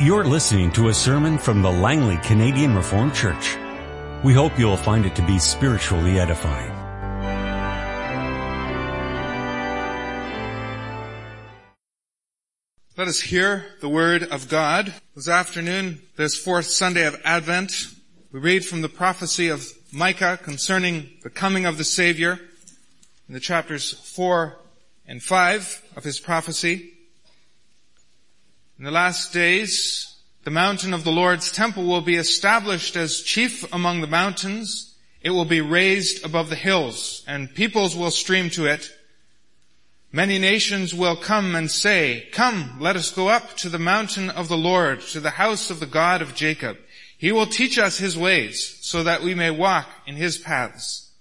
You're listening to a sermon from the Langley Canadian Reformed Church. We hope you'll find it to be spiritually edifying. Let us hear the word of God. This afternoon, this fourth Sunday of Advent, we read from the prophecy of Micah concerning the coming of the Savior in the chapters four and five of his prophecy. In the last days, the mountain of the Lord's temple will be established as chief among the mountains. It will be raised above the hills and peoples will stream to it. Many nations will come and say, come, let us go up to the mountain of the Lord, to the house of the God of Jacob. He will teach us his ways so that we may walk in his paths.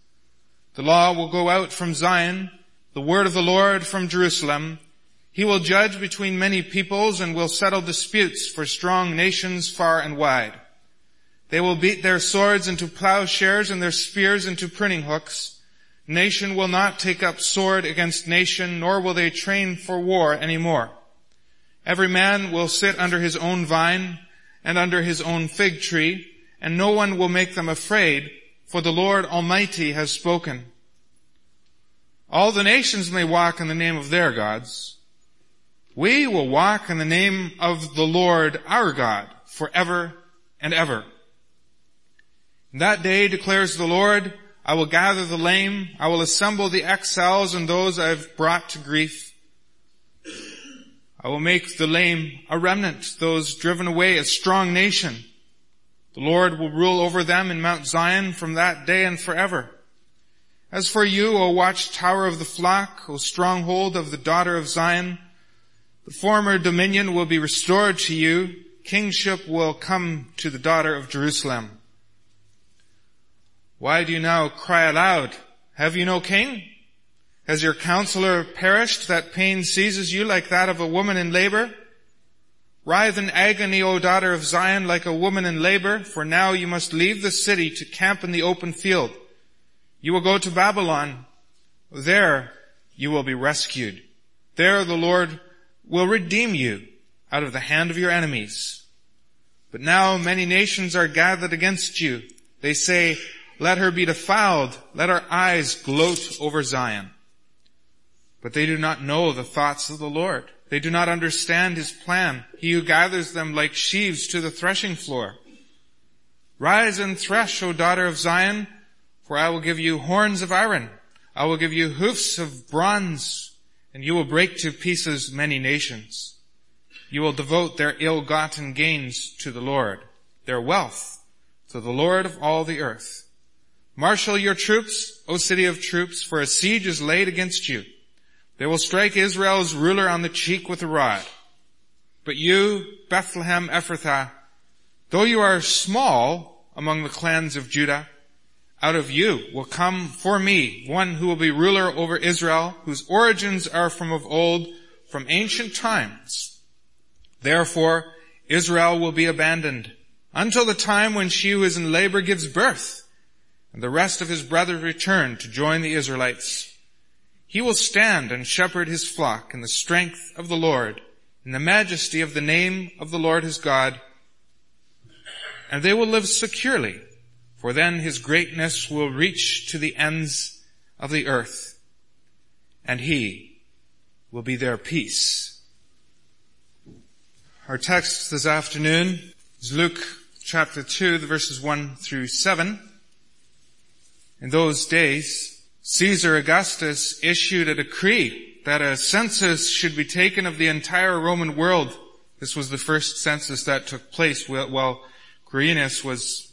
The law will go out from Zion, the word of the Lord from Jerusalem. He will judge between many peoples and will settle disputes for strong nations far and wide. They will beat their swords into plowshares and their spears into pruning hooks. Nation will not take up sword against nation, nor will they train for war any more. Every man will sit under his own vine and under his own fig tree, and no one will make them afraid, for the Lord Almighty has spoken. All the nations may walk in the name of their gods. We will walk in the name of the Lord our God forever and ever. In that day declares the Lord, I will gather the lame, I will assemble the exiles and those I have brought to grief. I will make the lame a remnant, those driven away a strong nation. The Lord will rule over them in Mount Zion from that day and forever. As for you, O watchtower of the flock, O stronghold of the daughter of Zion, the former dominion will be restored to you. Kingship will come to the daughter of Jerusalem. Why do you now cry aloud? Have you no king? Has your counselor perished that pain seizes you like that of a woman in labor? Writhe in agony, O daughter of Zion, like a woman in labor, for now you must leave the city to camp in the open field. You will go to Babylon. There you will be rescued. There the Lord will redeem you out of the hand of your enemies. But now many nations are gathered against you. They say, let her be defiled. Let our eyes gloat over Zion. But they do not know the thoughts of the Lord. They do not understand his plan. He who gathers them like sheaves to the threshing floor. Rise and thresh, O daughter of Zion, for I will give you horns of iron. I will give you hoofs of bronze and you will break to pieces many nations. You will devote their ill-gotten gains to the Lord, their wealth to the Lord of all the earth. Marshal your troops, O city of troops, for a siege is laid against you. They will strike Israel's ruler on the cheek with a rod. But you, Bethlehem Ephrathah, though you are small among the clans of Judah, out of you will come for me one who will be ruler over Israel, whose origins are from of old, from ancient times. Therefore, Israel will be abandoned until the time when she who is in labor gives birth, and the rest of his brothers return to join the Israelites. He will stand and shepherd his flock in the strength of the Lord, in the majesty of the name of the Lord his God, and they will live securely for then his greatness will reach to the ends of the earth, and he will be their peace. Our text this afternoon is Luke chapter 2, the verses 1 through 7. In those days, Caesar Augustus issued a decree that a census should be taken of the entire Roman world. This was the first census that took place while Quirinius was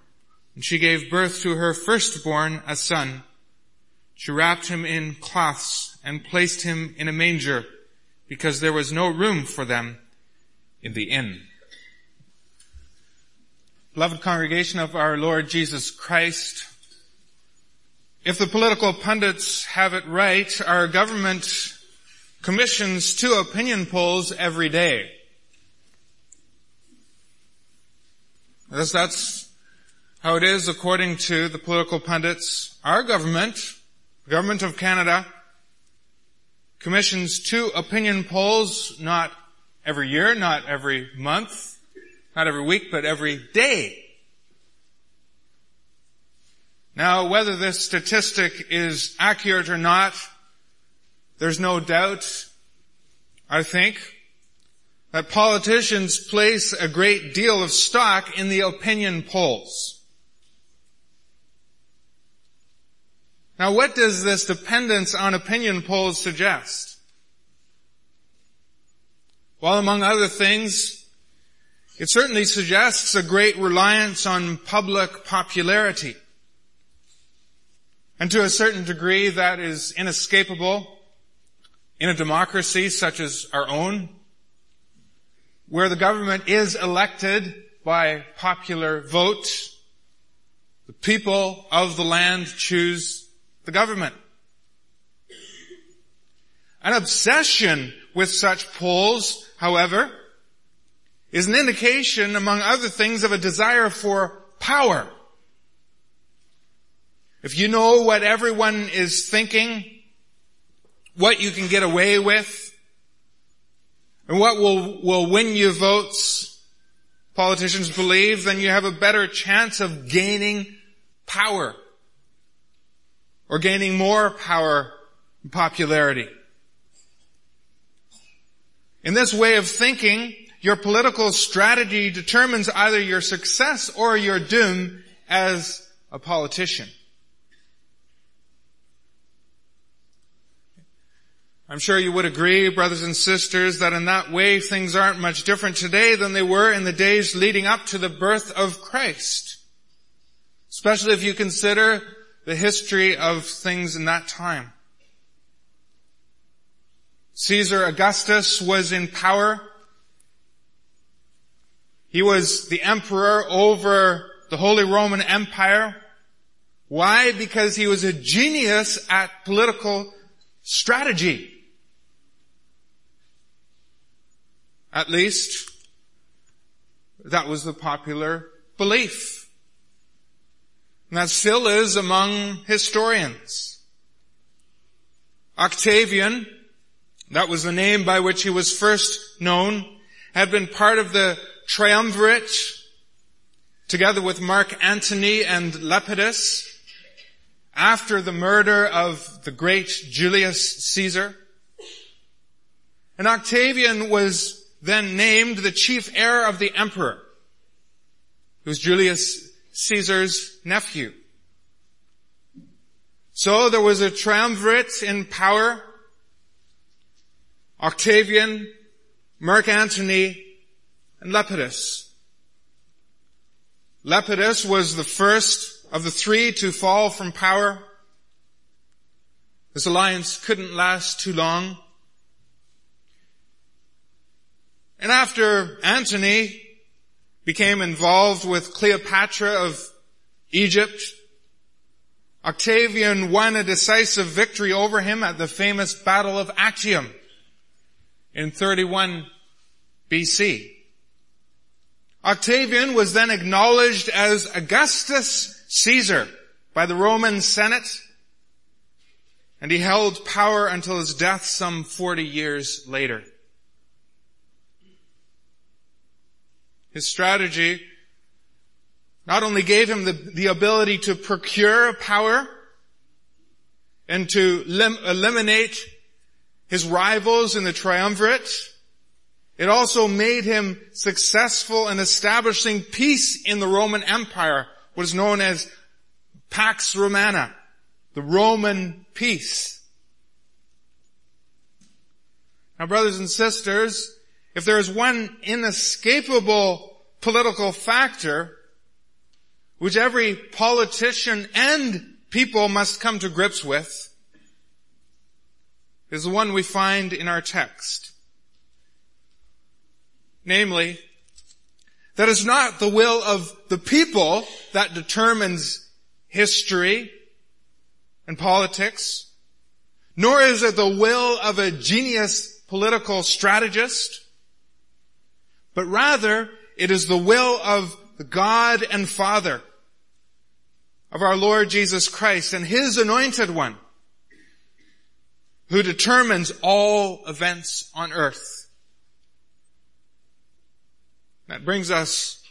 And she gave birth to her firstborn, a son. She wrapped him in cloths and placed him in a manger because there was no room for them in the inn. Beloved congregation of our Lord Jesus Christ, if the political pundits have it right, our government commissions two opinion polls every day. That's, that's how it is according to the political pundits. Our government, the government of Canada, commissions two opinion polls not every year, not every month, not every week, but every day. Now, whether this statistic is accurate or not, there's no doubt, I think, that politicians place a great deal of stock in the opinion polls. Now what does this dependence on opinion polls suggest? Well, among other things, it certainly suggests a great reliance on public popularity. And to a certain degree that is inescapable in a democracy such as our own, where the government is elected by popular vote. The people of the land choose the government. An obsession with such polls, however, is an indication, among other things, of a desire for power. If you know what everyone is thinking, what you can get away with, and what will, will win you votes, politicians believe, then you have a better chance of gaining power or gaining more power and popularity. In this way of thinking, your political strategy determines either your success or your doom as a politician. I'm sure you would agree, brothers and sisters, that in that way things aren't much different today than they were in the days leading up to the birth of Christ. Especially if you consider the history of things in that time. Caesar Augustus was in power. He was the emperor over the Holy Roman Empire. Why? Because he was a genius at political strategy. At least, that was the popular belief. And that still is among historians. Octavian, that was the name by which he was first known, had been part of the triumvirate together with Mark Antony and Lepidus after the murder of the great Julius Caesar. And Octavian was then named the chief heir of the emperor, who was Julius Caesar's nephew. So there was a triumvirate in power. Octavian, Mark Antony, and Lepidus. Lepidus was the first of the three to fall from power. This alliance couldn't last too long. And after Antony became involved with Cleopatra of Egypt, Octavian won a decisive victory over him at the famous Battle of Actium in 31 BC. Octavian was then acknowledged as Augustus Caesar by the Roman Senate, and he held power until his death some 40 years later. His strategy not only gave him the, the ability to procure power and to lim- eliminate his rivals in the triumvirate, it also made him successful in establishing peace in the Roman Empire, what is known as Pax Romana, the Roman peace. Now brothers and sisters, if there is one inescapable political factor which every politician and people must come to grips with, is the one we find in our text. Namely, That is not the will of the people that determines history and politics, nor is it the will of a genius political strategist, but rather it is the will of God and Father of our Lord Jesus Christ and His anointed one who determines all events on earth. That brings us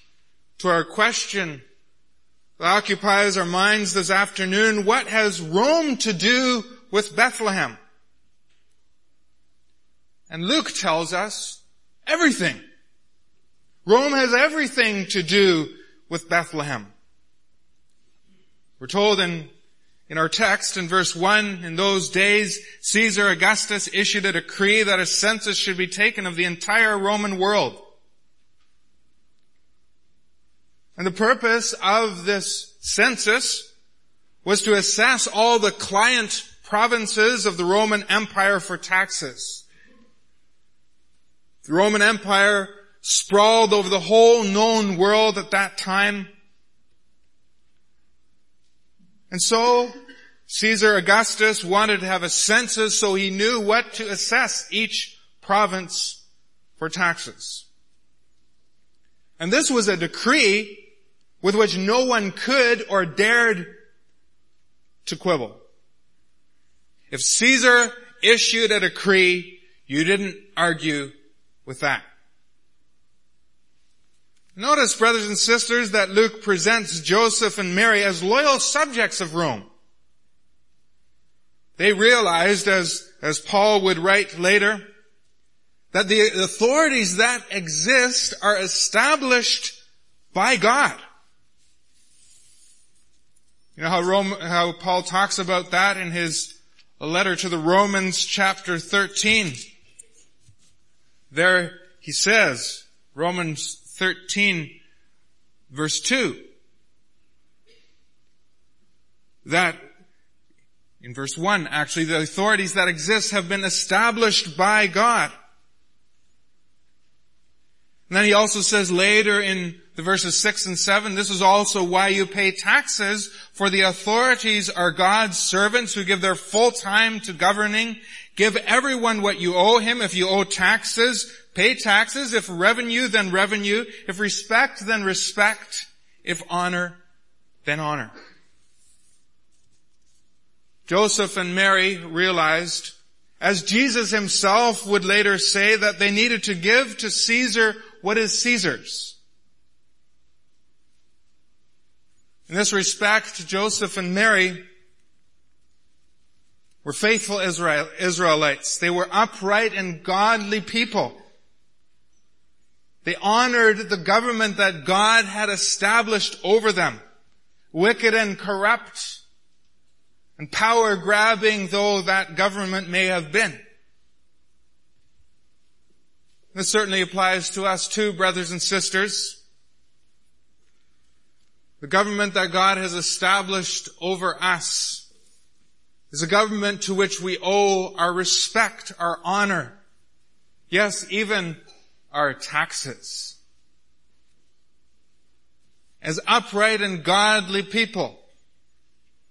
to our question that occupies our minds this afternoon. What has Rome to do with Bethlehem? And Luke tells us everything. Rome has everything to do with Bethlehem. We're told in, in our text in verse 1, in those days, Caesar Augustus issued a decree that a census should be taken of the entire Roman world. And the purpose of this census was to assess all the client provinces of the Roman Empire for taxes. The Roman Empire sprawled over the whole known world at that time. And so, Caesar Augustus wanted to have a census so he knew what to assess each province for taxes. And this was a decree with which no one could or dared to quibble. If Caesar issued a decree, you didn't argue with that. Notice, brothers and sisters, that Luke presents Joseph and Mary as loyal subjects of Rome. They realized, as, as Paul would write later, that the authorities that exist are established by God. You know how Rome, how Paul talks about that in his letter to the Romans chapter 13. There he says, Romans 13 verse 2. That, in verse 1 actually, the authorities that exist have been established by God. And then he also says later in the verses 6 and 7, this is also why you pay taxes, for the authorities are God's servants who give their full time to governing. Give everyone what you owe him. If you owe taxes, Pay taxes. If revenue, then revenue. If respect, then respect. If honor, then honor. Joseph and Mary realized, as Jesus himself would later say, that they needed to give to Caesar what is Caesar's. In this respect, Joseph and Mary were faithful Israel, Israelites. They were upright and godly people. They honored the government that God had established over them. Wicked and corrupt and power grabbing though that government may have been. This certainly applies to us too, brothers and sisters. The government that God has established over us is a government to which we owe our respect, our honor. Yes, even our taxes. As upright and godly people,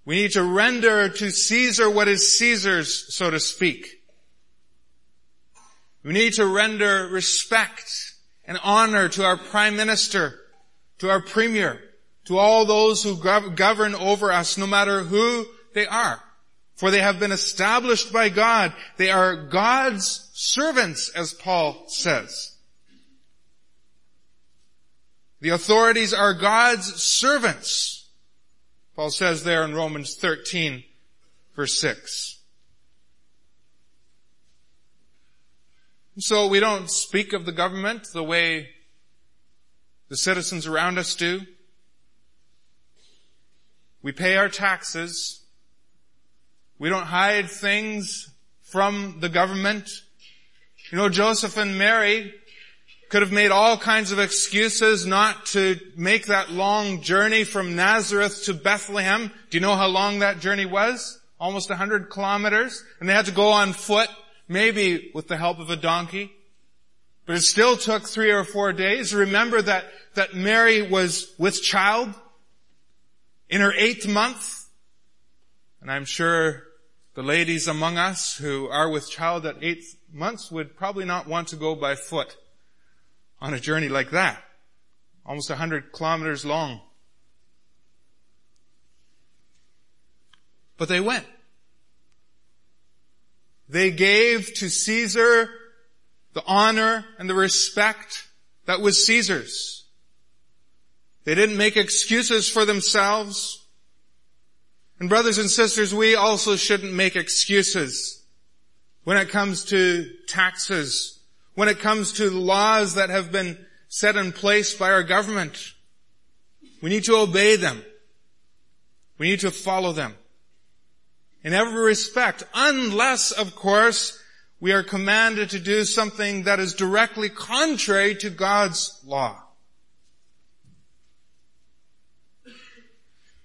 we need to render to Caesar what is Caesar's, so to speak. We need to render respect and honor to our prime minister, to our premier, to all those who govern over us, no matter who they are. For they have been established by God. They are God's servants, as Paul says. The authorities are God's servants. Paul says there in Romans 13 verse 6. So we don't speak of the government the way the citizens around us do. We pay our taxes. We don't hide things from the government. You know, Joseph and Mary could have made all kinds of excuses not to make that long journey from Nazareth to Bethlehem. Do you know how long that journey was? Almost a hundred kilometers. And they had to go on foot, maybe with the help of a donkey. But it still took three or four days. Remember that, that Mary was with child in her eighth month. And I'm sure the ladies among us who are with child at eight months would probably not want to go by foot on a journey like that. Almost a hundred kilometers long. But they went. They gave to Caesar the honor and the respect that was Caesar's. They didn't make excuses for themselves. And brothers and sisters, we also shouldn't make excuses when it comes to taxes, when it comes to laws that have been set in place by our government. We need to obey them. We need to follow them in every respect, unless, of course, we are commanded to do something that is directly contrary to God's law.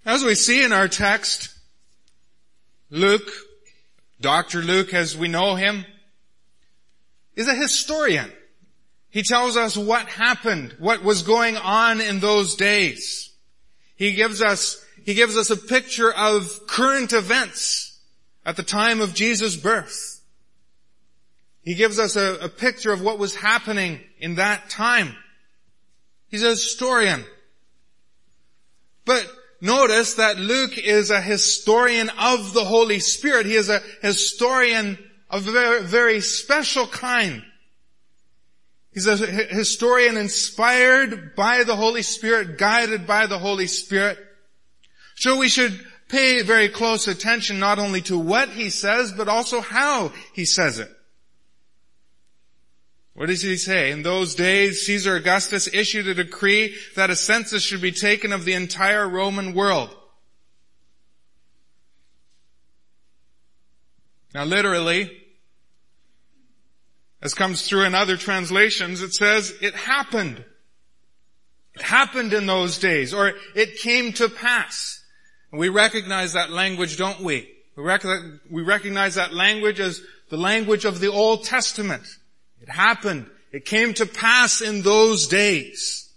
As we see in our text, Luke, Dr. Luke as we know him, is a historian. He tells us what happened, what was going on in those days. He gives us, he gives us a picture of current events at the time of Jesus' birth. He gives us a, a picture of what was happening in that time. He's a historian. But notice that Luke is a historian of the Holy Spirit. He is a historian of a very, very special kind. He's a historian inspired by the Holy Spirit, guided by the Holy Spirit. So we should pay very close attention not only to what he says, but also how he says it. What does he say? In those days, Caesar Augustus issued a decree that a census should be taken of the entire Roman world. Now literally, as comes through in other translations, it says it happened. It happened in those days, or it came to pass. And we recognize that language, don't we? We, rec- we recognize that language as the language of the Old Testament. It happened. It came to pass in those days.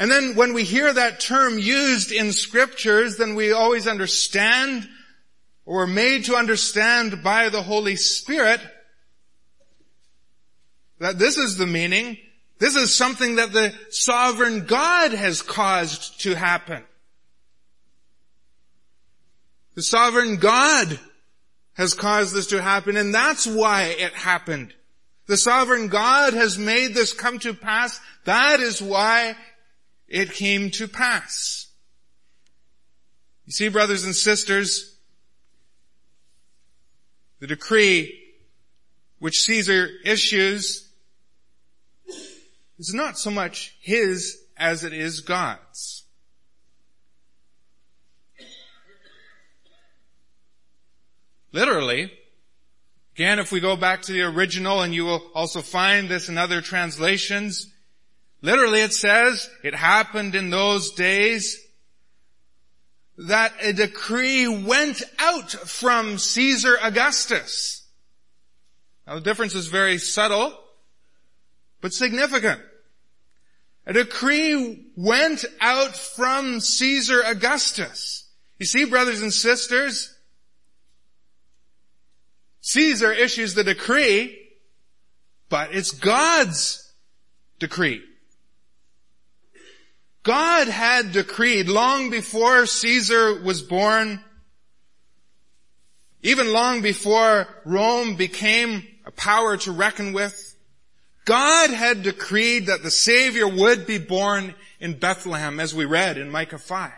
And then when we hear that term used in scriptures, then we always understand or are made to understand by the Holy Spirit that this is the meaning. This is something that the sovereign God has caused to happen. The sovereign God has caused this to happen and that's why it happened. The sovereign God has made this come to pass. That is why it came to pass. You see, brothers and sisters, the decree which Caesar issues is not so much his as it is God's. Literally, again, if we go back to the original and you will also find this in other translations, literally it says, it happened in those days that a decree went out from Caesar Augustus. Now the difference is very subtle, but significant. A decree went out from Caesar Augustus. You see, brothers and sisters, Caesar issues the decree, but it's God's decree. God had decreed long before Caesar was born, even long before Rome became a power to reckon with, God had decreed that the Savior would be born in Bethlehem as we read in Micah 5.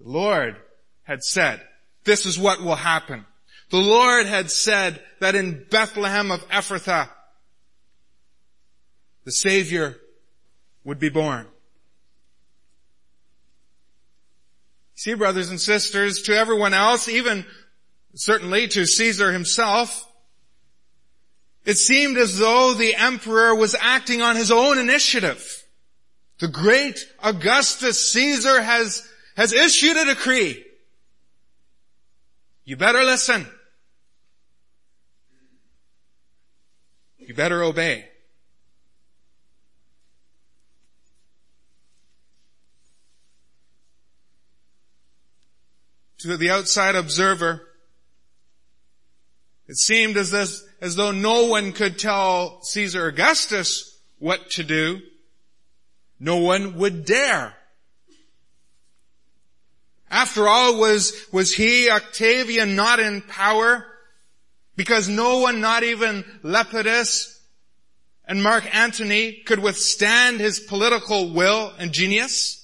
The Lord had said, this is what will happen. The Lord had said that in Bethlehem of Ephrathah, the Savior would be born. See, brothers and sisters, to everyone else, even certainly to Caesar himself, it seemed as though the emperor was acting on his own initiative. The great Augustus Caesar has, has issued a decree you better listen. You better obey. To the outside observer, it seemed as, this, as though no one could tell Caesar Augustus what to do. No one would dare. After all, was, was he, Octavian, not in power? Because no one, not even Lepidus and Mark Antony, could withstand his political will and genius?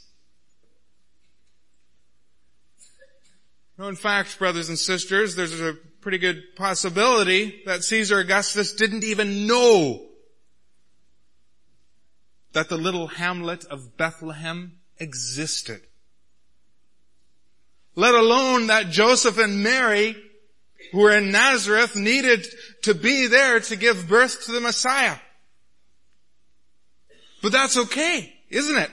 No, in fact, brothers and sisters, there's a pretty good possibility that Caesar Augustus didn't even know that the little hamlet of Bethlehem existed. Let alone that Joseph and Mary, who were in Nazareth, needed to be there to give birth to the Messiah. But that's okay, isn't it?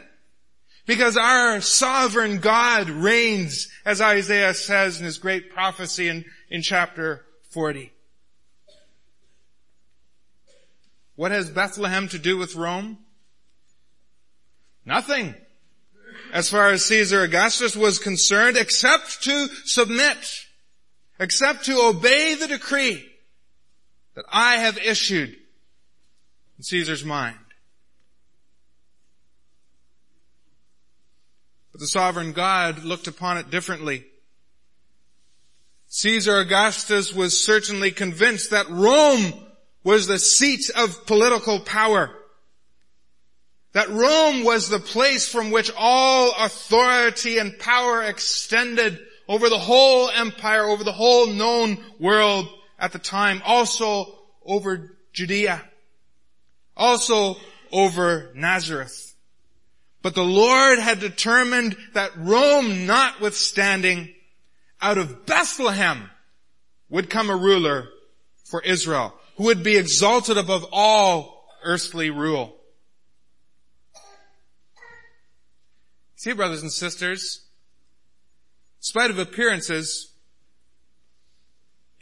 Because our sovereign God reigns, as Isaiah says in his great prophecy in, in chapter 40. What has Bethlehem to do with Rome? Nothing. As far as Caesar Augustus was concerned, except to submit, except to obey the decree that I have issued in Caesar's mind. But the sovereign God looked upon it differently. Caesar Augustus was certainly convinced that Rome was the seat of political power. That Rome was the place from which all authority and power extended over the whole empire, over the whole known world at the time, also over Judea, also over Nazareth. But the Lord had determined that Rome notwithstanding, out of Bethlehem would come a ruler for Israel who would be exalted above all earthly rule. See, brothers and sisters, in spite of appearances,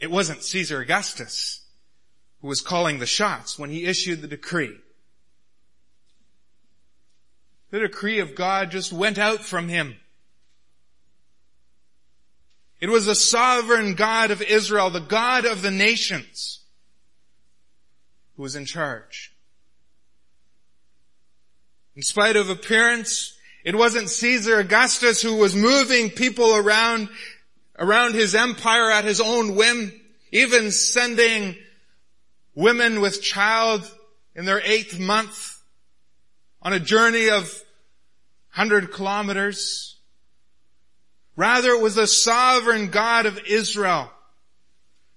it wasn't Caesar Augustus who was calling the shots when he issued the decree. The decree of God just went out from him. It was the sovereign God of Israel, the God of the nations, who was in charge. In spite of appearance, it wasn't Caesar Augustus who was moving people around, around his empire at his own whim, even sending women with child in their eighth month on a journey of hundred kilometers. Rather, it was the sovereign God of Israel,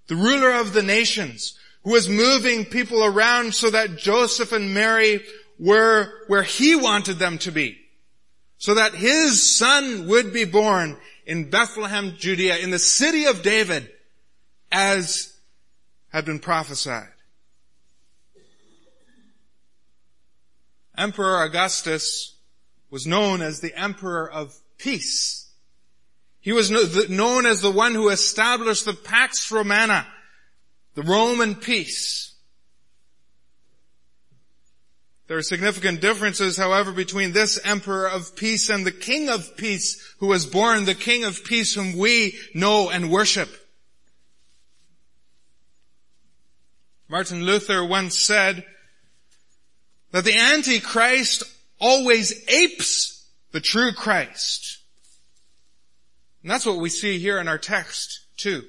the ruler of the nations, who was moving people around so that Joseph and Mary were where he wanted them to be so that his son would be born in Bethlehem, Judea, in the city of David, as had been prophesied. Emperor Augustus was known as the Emperor of Peace. He was known as the one who established the Pax Romana, the Roman peace. There are significant differences, however, between this emperor of peace and the king of peace who was born, the king of peace whom we know and worship. Martin Luther once said that the Antichrist always apes the true Christ. And that's what we see here in our text too.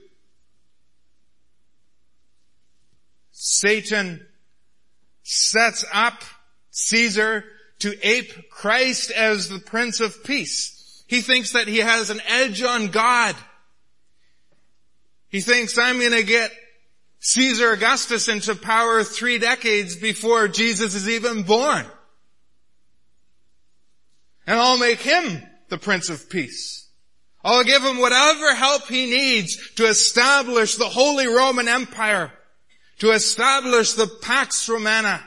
Satan sets up Caesar to ape Christ as the Prince of Peace. He thinks that he has an edge on God. He thinks I'm gonna get Caesar Augustus into power three decades before Jesus is even born. And I'll make him the Prince of Peace. I'll give him whatever help he needs to establish the Holy Roman Empire, to establish the Pax Romana,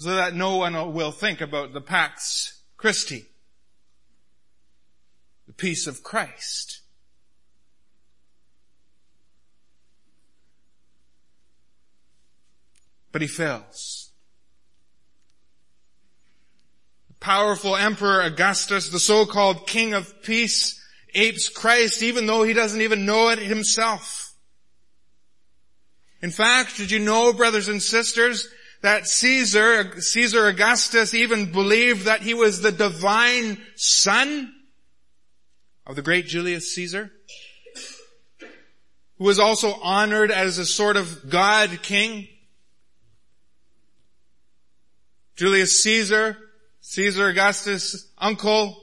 so that no one will think about the Pax Christi, the peace of Christ. But he fails. The Powerful Emperor Augustus, the so-called King of Peace, apes Christ even though he doesn't even know it himself. In fact, did you know, brothers and sisters, that Caesar, Caesar Augustus even believed that he was the divine son of the great Julius Caesar? Who was also honored as a sort of God king? Julius Caesar, Caesar Augustus' uncle,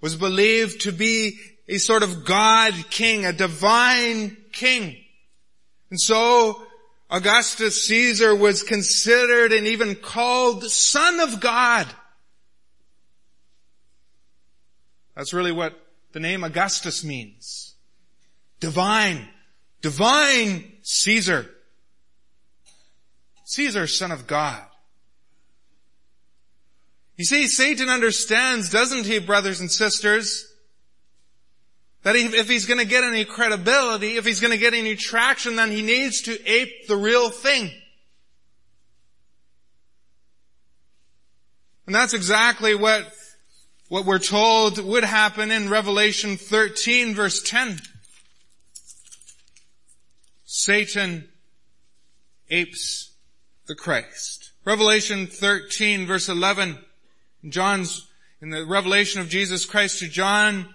was believed to be a sort of God king, a divine king. And so Augustus Caesar was considered and even called son of God. That's really what the name Augustus means. Divine. Divine Caesar. Caesar, son of God. You see, Satan understands, doesn't he, brothers and sisters, that if he's going to get any credibility, if he's going to get any traction, then he needs to ape the real thing. And that's exactly what, what we're told would happen in Revelation 13 verse 10. Satan apes the Christ. Revelation 13 verse 11. John's, in the revelation of Jesus Christ to John,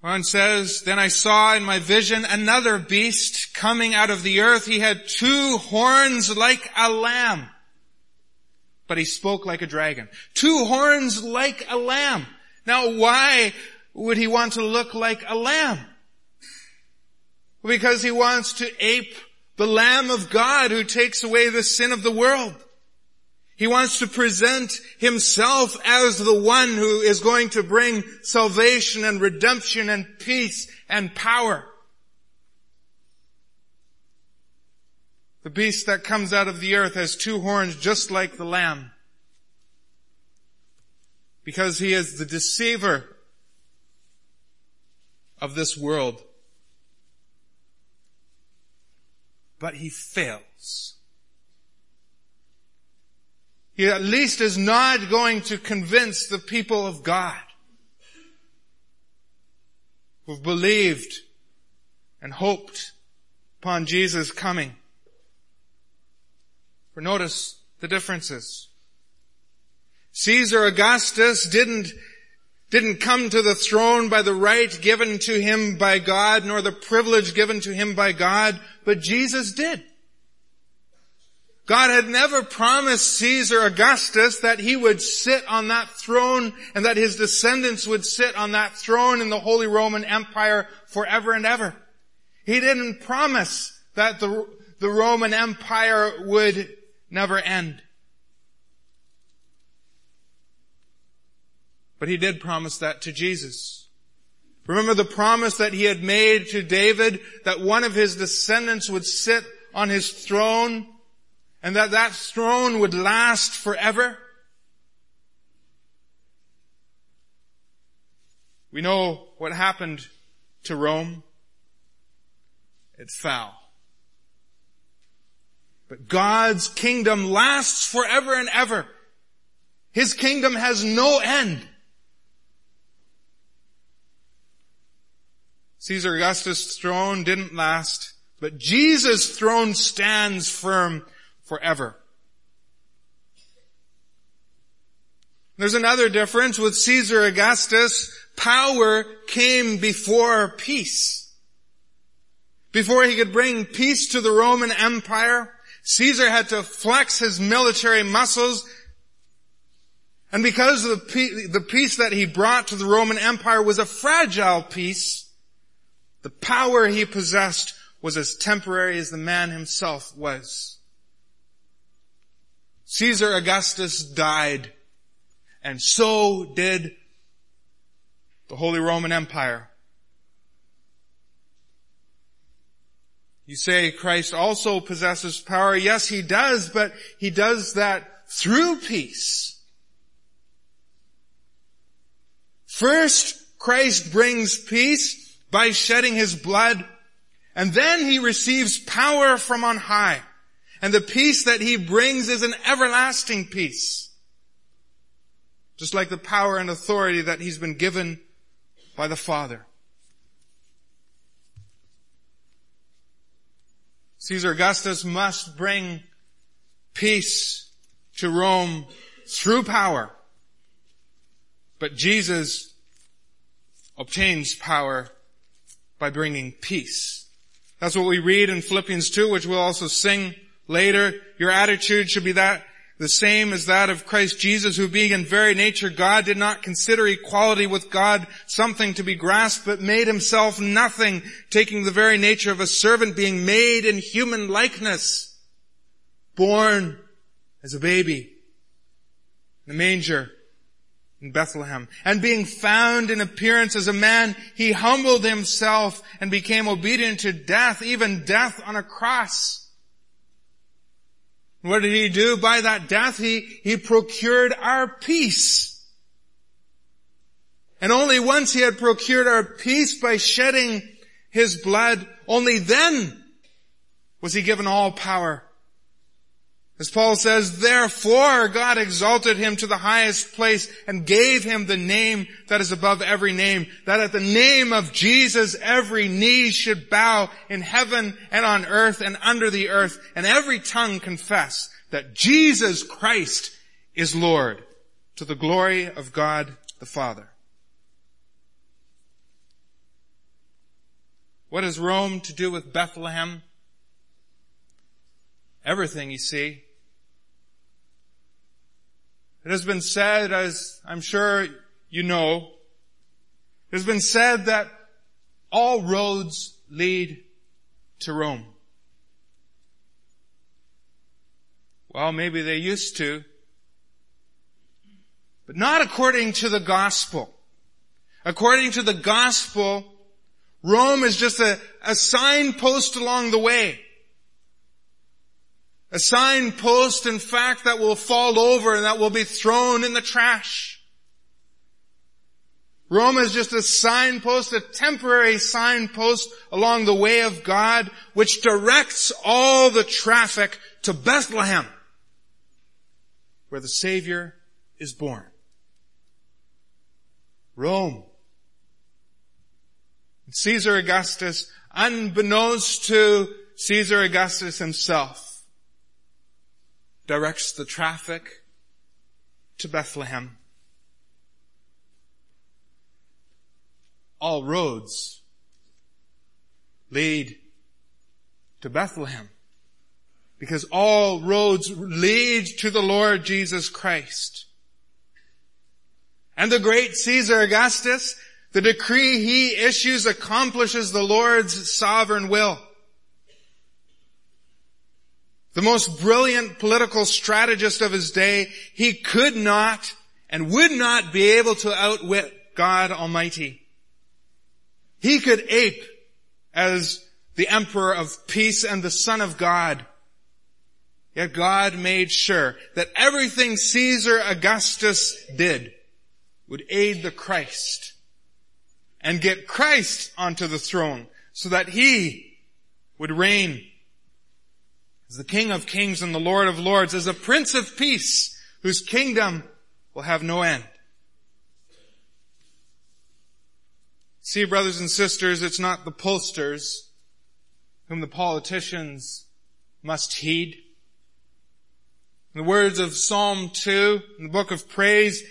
one says, Then I saw in my vision another beast coming out of the earth. He had two horns like a lamb, but he spoke like a dragon. Two horns like a lamb. Now why would he want to look like a lamb? Because he wants to ape the Lamb of God who takes away the sin of the world. He wants to present himself as the one who is going to bring salvation and redemption and peace and power. The beast that comes out of the earth has two horns just like the lamb. Because he is the deceiver of this world. But he fails. He at least is not going to convince the people of God who've believed and hoped upon Jesus coming. For notice the differences. Caesar Augustus didn't, didn't come to the throne by the right given to him by God, nor the privilege given to him by God, but Jesus did. God had never promised Caesar Augustus that he would sit on that throne and that his descendants would sit on that throne in the Holy Roman Empire forever and ever. He didn't promise that the, the Roman Empire would never end. But he did promise that to Jesus. Remember the promise that he had made to David that one of his descendants would sit on his throne and that that throne would last forever? We know what happened to Rome. It fell. But God's kingdom lasts forever and ever. His kingdom has no end. Caesar Augustus' throne didn't last, but Jesus' throne stands firm forever. There's another difference with Caesar Augustus. Power came before peace. Before he could bring peace to the Roman Empire, Caesar had to flex his military muscles and because the, peace that he brought to the Roman Empire was a fragile peace, the power he possessed was as temporary as the man himself was. Caesar Augustus died, and so did the Holy Roman Empire. You say Christ also possesses power. Yes, he does, but he does that through peace. First, Christ brings peace by shedding his blood And then he receives power from on high. And the peace that he brings is an everlasting peace. Just like the power and authority that he's been given by the Father. Caesar Augustus must bring peace to Rome through power. But Jesus obtains power by bringing peace. That's what we read in Philippians 2, which we'll also sing later. Your attitude should be that the same as that of Christ Jesus, who being in very nature God did not consider equality with God something to be grasped, but made himself nothing, taking the very nature of a servant, being made in human likeness, born as a baby in a manger in Bethlehem. And being found in appearance as a man, he humbled himself and became obedient to death, even death on a cross. What did he do? By that death, he, he procured our peace. And only once he had procured our peace by shedding his blood, only then was he given all power as Paul says, therefore God exalted him to the highest place and gave him the name that is above every name, that at the name of Jesus every knee should bow in heaven and on earth and under the earth, and every tongue confess that Jesus Christ is Lord to the glory of God the Father. What has Rome to do with Bethlehem? Everything, you see. It has been said, as I'm sure you know, it has been said that all roads lead to Rome. Well, maybe they used to, but not according to the gospel. According to the gospel, Rome is just a, a signpost along the way. A signpost, in fact, that will fall over and that will be thrown in the trash. Rome is just a signpost, a temporary signpost along the way of God, which directs all the traffic to Bethlehem, where the Savior is born. Rome. Caesar Augustus, unbeknownst to Caesar Augustus himself, directs the traffic to Bethlehem. All roads lead to Bethlehem because all roads lead to the Lord Jesus Christ. And the great Caesar Augustus, the decree he issues accomplishes the Lord's sovereign will. The most brilliant political strategist of his day, he could not and would not be able to outwit God Almighty. He could ape as the emperor of peace and the son of God. Yet God made sure that everything Caesar Augustus did would aid the Christ and get Christ onto the throne so that he would reign as the King of kings and the Lord of lords, as a Prince of peace whose kingdom will have no end. See, brothers and sisters, it's not the pollsters whom the politicians must heed. In the words of Psalm 2, in the book of praise,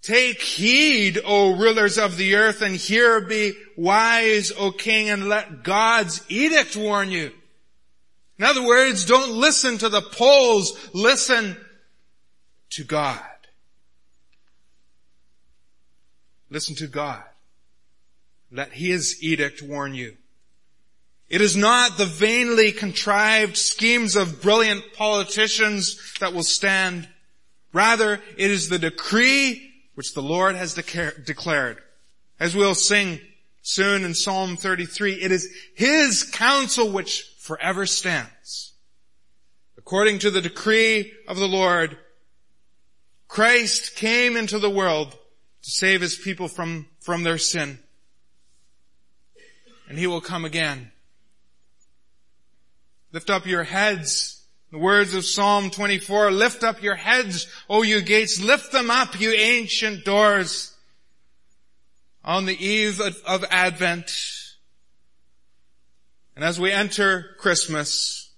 Take heed, O rulers of the earth, and hear be wise, O king, and let God's edict warn you. In other words, don't listen to the polls, listen to God. Listen to God. Let His edict warn you. It is not the vainly contrived schemes of brilliant politicians that will stand. Rather, it is the decree which the Lord has declared. As we'll sing soon in Psalm 33, it is His counsel which forever stands. According to the decree of the Lord, Christ came into the world to save his people from, from their sin. And he will come again Lift up your heads. The words of Psalm 24, lift up your heads, O you gates, lift them up, you ancient doors. On the eve of, of Advent, and as we enter Christmas,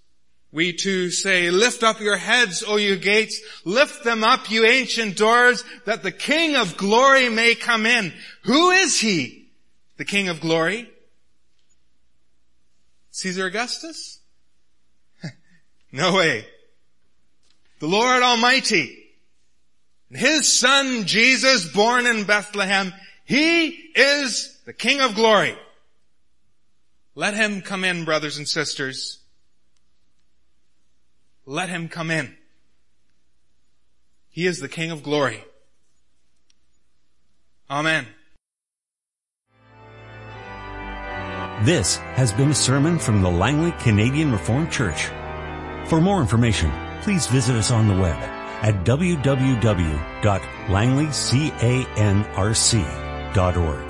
we too say, lift up your heads, O you gates, lift them up, you ancient doors, that the King of glory may come in. Who is he? The King of glory? Caesar Augustus? no way. The Lord Almighty. His son Jesus born in Bethlehem, he is the King of glory. Let him come in, brothers and sisters. Let him come in. He is the King of glory. Amen. This has been a sermon from the Langley Canadian Reformed Church. For more information, please visit us on the web at www.langleycanrc.org.